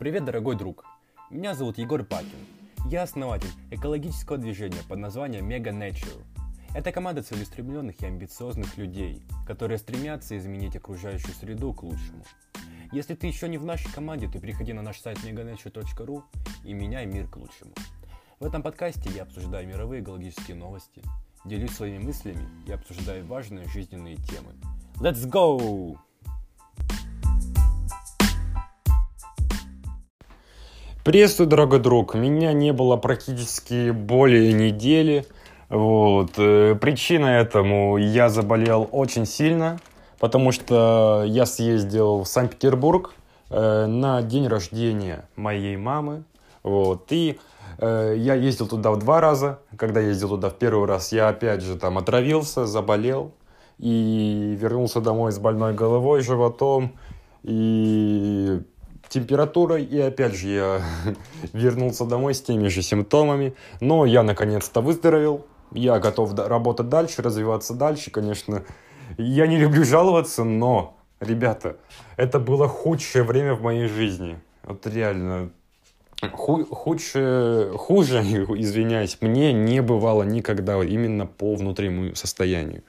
Привет, дорогой друг! Меня зовут Егор Пакин. Я основатель экологического движения под названием Mega Nature. Это команда целеустремленных и амбициозных людей, которые стремятся изменить окружающую среду к лучшему. Если ты еще не в нашей команде, то приходи на наш сайт meganature.ru и меняй мир к лучшему. В этом подкасте я обсуждаю мировые экологические новости, делюсь своими мыслями и обсуждаю важные жизненные темы. Let's go! Приветствую, дорогой друг. Меня не было практически более недели. Вот. Э, причина этому я заболел очень сильно, потому что я съездил в Санкт-Петербург э, на день рождения моей мамы. Вот. И э, я ездил туда в два раза. Когда ездил туда в первый раз, я опять же там отравился, заболел и вернулся домой с больной головой, животом. И температурой, и опять же я вернулся домой с теми же симптомами, но я наконец-то выздоровел, я готов работать дальше, развиваться дальше, конечно, я не люблю жаловаться, но, ребята, это было худшее время в моей жизни, вот реально, Ху худшее, хуже, извиняюсь, мне не бывало никогда именно по внутреннему состоянию.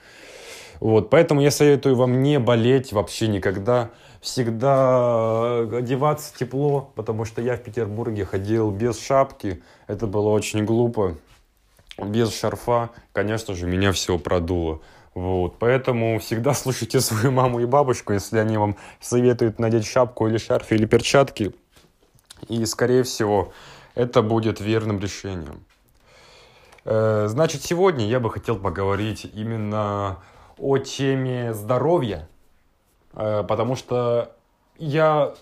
Вот, поэтому я советую вам не болеть вообще никогда, всегда э, одеваться тепло, потому что я в Петербурге ходил без шапки, это было очень глупо, без шарфа, конечно же, меня все продуло. Вот, поэтому всегда слушайте свою маму и бабушку, если они вам советуют надеть шапку или шарф или перчатки. И, скорее всего, это будет верным решением. Э, значит, сегодня я бы хотел поговорить именно о теме здоровья, Э, потому что я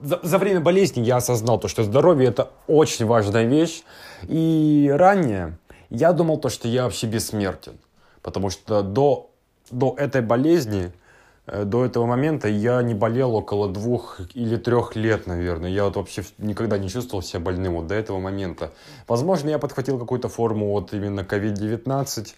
за, за время болезни я осознал то, что здоровье это очень важная вещь. И ранее я думал то, что я вообще бессмертен. Потому что до, до этой болезни, э, до этого момента я не болел около двух или трех лет, наверное. Я вот вообще никогда не чувствовал себя больным вот до этого момента. Возможно, я подхватил какую-то форму вот именно COVID-19,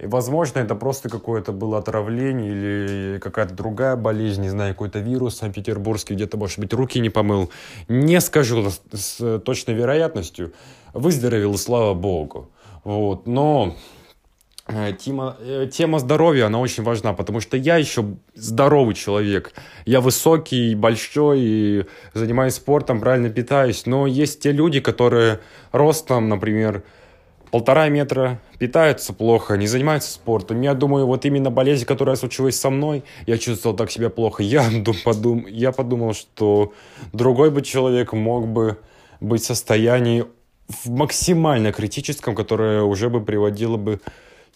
и, возможно, это просто какое-то было отравление или какая-то другая болезнь, не знаю, какой-то вирус санкт-петербургский, где-то, может быть, руки не помыл. Не скажу с, точной вероятностью. Выздоровел, слава богу. Вот. Но э, Тема, э, тема здоровья, она очень важна, потому что я еще здоровый человек. Я высокий, большой, и занимаюсь спортом, правильно питаюсь. Но есть те люди, которые ростом, например, полтора метра, питаются плохо, не занимаются спортом. Я думаю, вот именно болезнь, которая случилась со мной, я чувствовал так себя плохо. Я, подум, я подумал, что другой бы человек мог бы быть в состоянии в максимально критическом, которое уже бы приводило бы,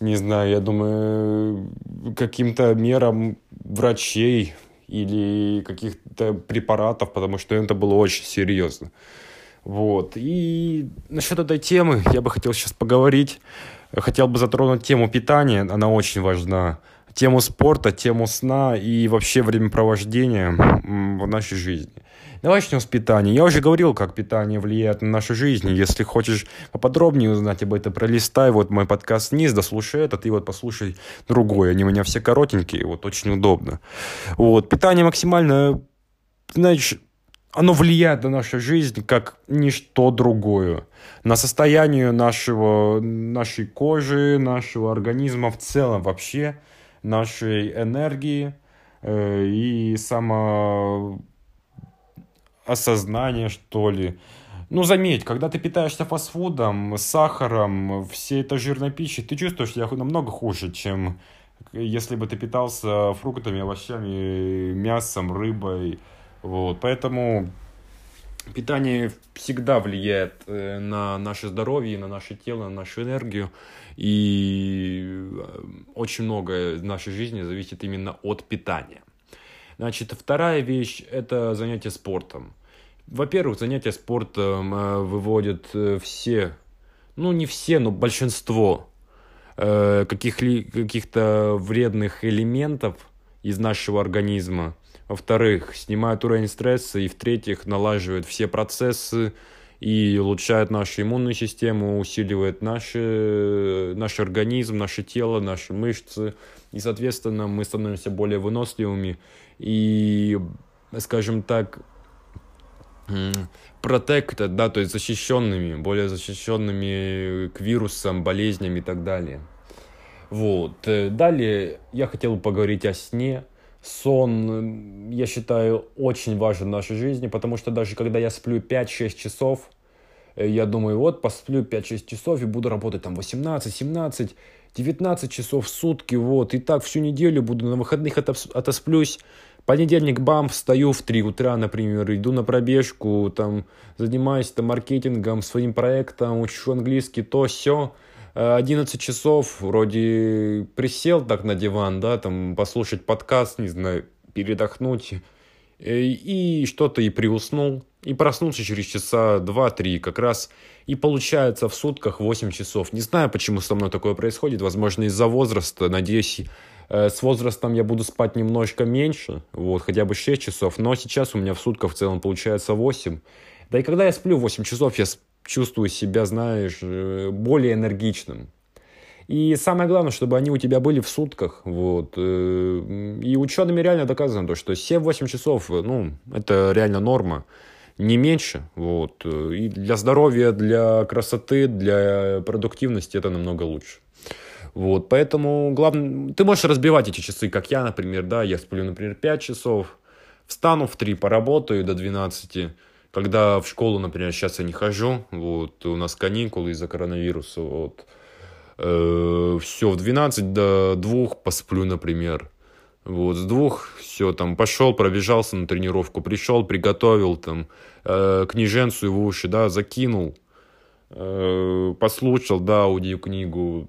не знаю, я думаю, каким-то мерам врачей или каких-то препаратов, потому что это было очень серьезно. Вот. И насчет этой темы я бы хотел сейчас поговорить. Хотел бы затронуть тему питания, она очень важна. Тему спорта, тему сна и вообще времяпровождения в нашей жизни. Давай начнем с питания. Я уже говорил, как питание влияет на нашу жизнь. Если хочешь поподробнее узнать об этом, пролистай вот мой подкаст вниз, дослушай этот и вот послушай другой. Они у меня все коротенькие, вот очень удобно. Вот. Питание максимально, знаешь, оно влияет на нашу жизнь как ничто другое. На состояние нашего, нашей кожи, нашего организма в целом вообще, нашей энергии э, и самоосознание, что ли. Ну, заметь, когда ты питаешься фастфудом, сахаром, всей этой жирной пищей, ты чувствуешь себя намного хуже, чем если бы ты питался фруктами, овощами, мясом, рыбой, вот, поэтому питание всегда влияет э, на наше здоровье, на наше тело, на нашу энергию. И э, очень многое в нашей жизни зависит именно от питания. Значит, вторая вещь – это занятие спортом. Во-первых, занятие спортом э, выводит все, ну не все, но большинство каких-то вредных элементов из нашего организма во-вторых, снимает уровень стресса, и в-третьих, налаживает все процессы и улучшает нашу иммунную систему, усиливает наши, наш организм, наше тело, наши мышцы, и, соответственно, мы становимся более выносливыми и, скажем так, protected, да, то есть защищенными, более защищенными к вирусам, болезням и так далее. Вот. Э, далее я хотел поговорить о сне. Сон, я считаю, очень важен в нашей жизни, потому что даже когда я сплю 5-6 часов, э, я думаю, вот посплю 5-6 часов и буду работать там 18, 17, 19 часов в сутки, вот, и так всю неделю буду на выходных отосплюсь, Понедельник, бам, встаю в 3 утра, например, иду на пробежку, там, занимаюсь там маркетингом, своим проектом, учу английский, то, все. 11 часов, вроде присел так на диван, да, там, послушать подкаст, не знаю, передохнуть, э, и что-то и приуснул, и проснулся через часа 2-3, как раз. И получается в сутках 8 часов. Не знаю, почему со мной такое происходит, возможно, из-за возраста, надеюсь, Э, с возрастом я буду спать немножко меньше, вот, хотя бы 6 часов, но сейчас у меня в сутках в целом получается 8. Да и когда я сплю 8 часов, я чувствую себя, знаешь, э, более энергичным. И самое главное, чтобы они у тебя были в сутках. Вот. Э, и учеными реально доказано, то, что 7-8 часов, ну, это реально норма. Не меньше. Вот. И для здоровья, для красоты, для продуктивности это намного лучше. Вот, поэтому главное, ты можешь разбивать эти часы, как я, например, да, я сплю, например, 5 часов, встану в 3, поработаю до 12, когда в школу, например, сейчас я не хожу, вот, у нас каникулы из-за коронавируса, вот, э, все, в 12 до 2 посплю, например, вот, с двух все, там, пошел, пробежался на тренировку, пришел, приготовил, там, э, книженцу в уши, да, закинул, э, послушал, да, аудиокнигу,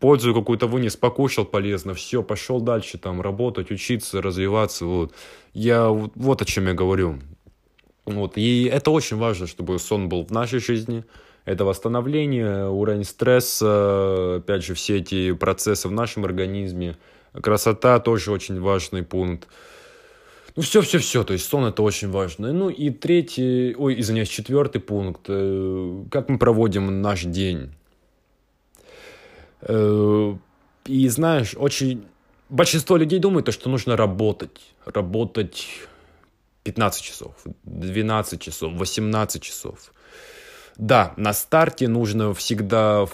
пользу какую-то вынес, покушал полезно, все, пошел дальше там работать, учиться, развиваться, вот. Я вот о чем я говорю. Вот, и это очень важно, чтобы сон был в нашей жизни, это восстановление, уровень стресса, опять же, все эти процессы в нашем организме, красота тоже очень важный пункт. Ну, все-все-все, то есть сон это очень важно. Ну и третий, ой, извиняюсь, четвертый пункт, э, как мы проводим наш день. Э, и знаешь, очень большинство людей думает, что нужно работать. Работать 15 часов, 12 часов, 18 часов. Да, на старте нужно всегда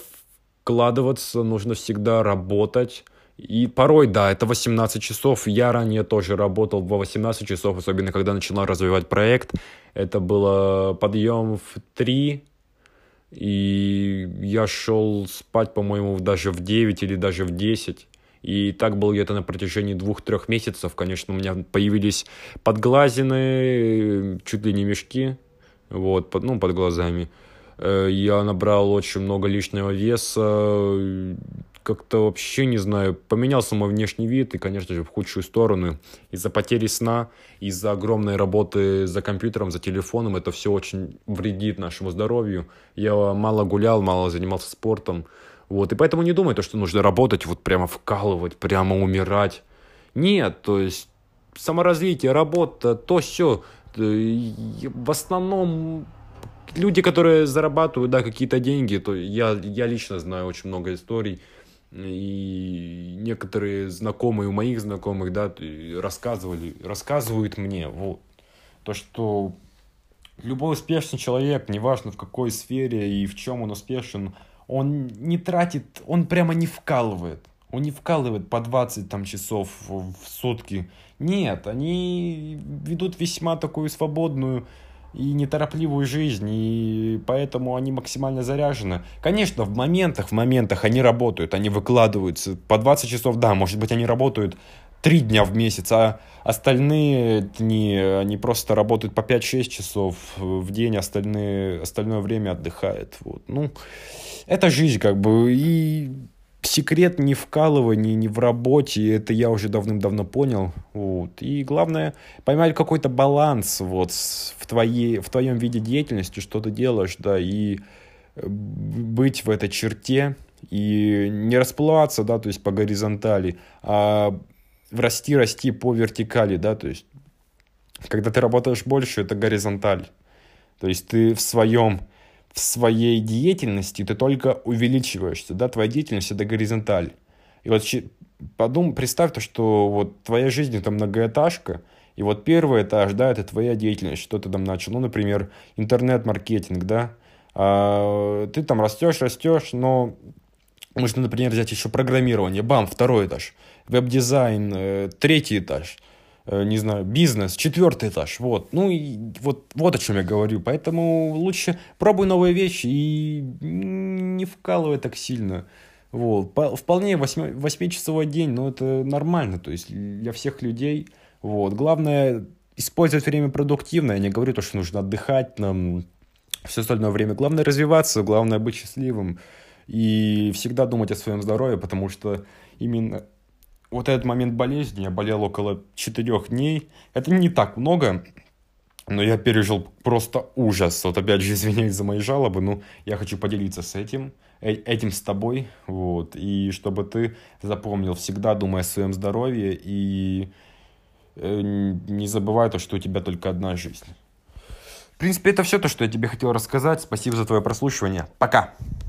вкладываться, нужно всегда работать. И порой, да, это 18 часов. Я ранее тоже работал во 18 часов, особенно когда начинал развивать проект. Это было подъем в 3, и я шел спать, по-моему, даже в 9 или даже в 10. И так было где-то на протяжении двух-трех месяцев. Конечно, у меня появились подглазины, чуть ли не мешки, вот, под, ну, под глазами. Э, я набрал очень много лишнего веса, как-то вообще, не знаю, поменялся мой внешний вид, и, конечно же, в худшую сторону. Из-за потери сна, из-за огромной работы за компьютером, за телефоном, это все очень вредит нашему здоровью. Я мало гулял, мало занимался спортом. Вот, и поэтому не думай, то, что нужно работать, вот прямо вкалывать, прямо умирать. Нет, то есть саморазвитие, работа, то все. В основном люди, которые зарабатывают, да, какие-то деньги, то я, я лично знаю очень много историй, и некоторые знакомые у моих знакомых, да, рассказывали, рассказывают мне, вот, то, что любой успешный человек, неважно в какой сфере и в чем он успешен, он не тратит, он прямо не вкалывает. Он не вкалывает по 20 там, часов в сутки. Нет, они ведут весьма такую свободную и неторопливую жизнь, и поэтому они максимально заряжены. Конечно, в моментах, в моментах они работают, они выкладываются по 20 часов, да, может быть, они работают 3 дня в месяц, а остальные дни они просто работают по 5-6 часов в день, остальные, остальное время отдыхают. Вот. Ну, это жизнь, как бы, и секрет не в вкалывании, не в работе, это я уже давным-давно понял. Вот. И главное, поймать какой-то баланс вот, в, твоей, в твоем виде деятельности, что ты делаешь, да, и э, быть в этой черте, и не расплываться, да, то есть по горизонтали, а расти, расти по вертикали, да, то есть когда ты работаешь больше, это горизонталь. То есть ты в своем в своей деятельности ты только увеличиваешься, да, твоя деятельность это горизонталь. И вот подумай, представь то, что вот твоя жизнь это многоэтажка, И вот первый этаж, да, это твоя деятельность, что ты там начал. Ну, например, интернет-маркетинг, да. А, ты там растешь, растешь, но можно, например, взять еще программирование. Бам, второй этаж. Веб-дизайн, э, третий этаж. Э, не знаю, бизнес, четвертый этаж. Вот. Ну, и вот, вот о чем я говорю. Поэтому лучше пробуй новые вещи и не вкалывай так сильно. Вот. Вполне 8, 8-часовой день, но это нормально. То есть для всех людей. Вот. Главное использовать время продуктивно. Я не говорю то, что нужно отдыхать нам все остальное время. Главное развиваться, главное быть счастливым и всегда думать о своем здоровье, потому что именно вот этот момент болезни, я болел около четырех дней, это не так много, но я пережил просто ужас. Вот опять же, извиняюсь за мои жалобы, но я хочу поделиться с этим, э, этим с тобой, вот, и чтобы ты запомнил, всегда думай о своем здоровье и э, не забывай то, что у тебя только одна жизнь. В принципе, это все то, что я тебе хотел рассказать. Спасибо за твое прослушивание. Пока!